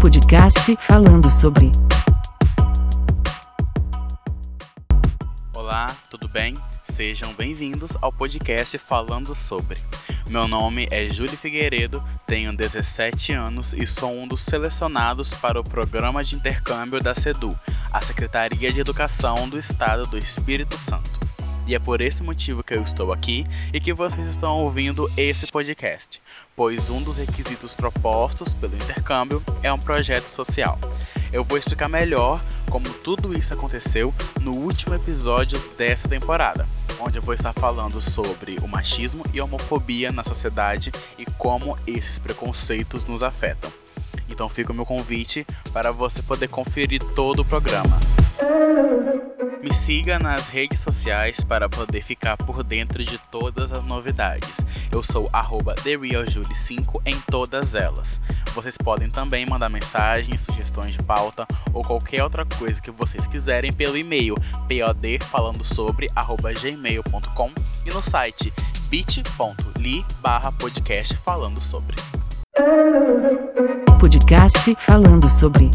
Podcast falando sobre. Olá, tudo bem? Sejam bem-vindos ao podcast Falando sobre. Meu nome é Júlio Figueiredo, tenho 17 anos e sou um dos selecionados para o programa de intercâmbio da SEDU, a Secretaria de Educação do Estado do Espírito Santo. E é por esse motivo que eu estou aqui e que vocês estão ouvindo esse podcast, pois um dos requisitos propostos pelo intercâmbio é um projeto social. Eu vou explicar melhor como tudo isso aconteceu no último episódio dessa temporada, onde eu vou estar falando sobre o machismo e a homofobia na sociedade e como esses preconceitos nos afetam. Então fica o meu convite para você poder conferir todo o programa. Me siga nas redes sociais para poder ficar por dentro de todas as novidades. Eu sou TheRealJulie5 em todas elas. Vocês podem também mandar mensagens, sugestões de pauta ou qualquer outra coisa que vocês quiserem pelo e-mail podfalandosobre@gmail.com e no site bit.ly barra podcast falando sobre. Podcast falando sobre.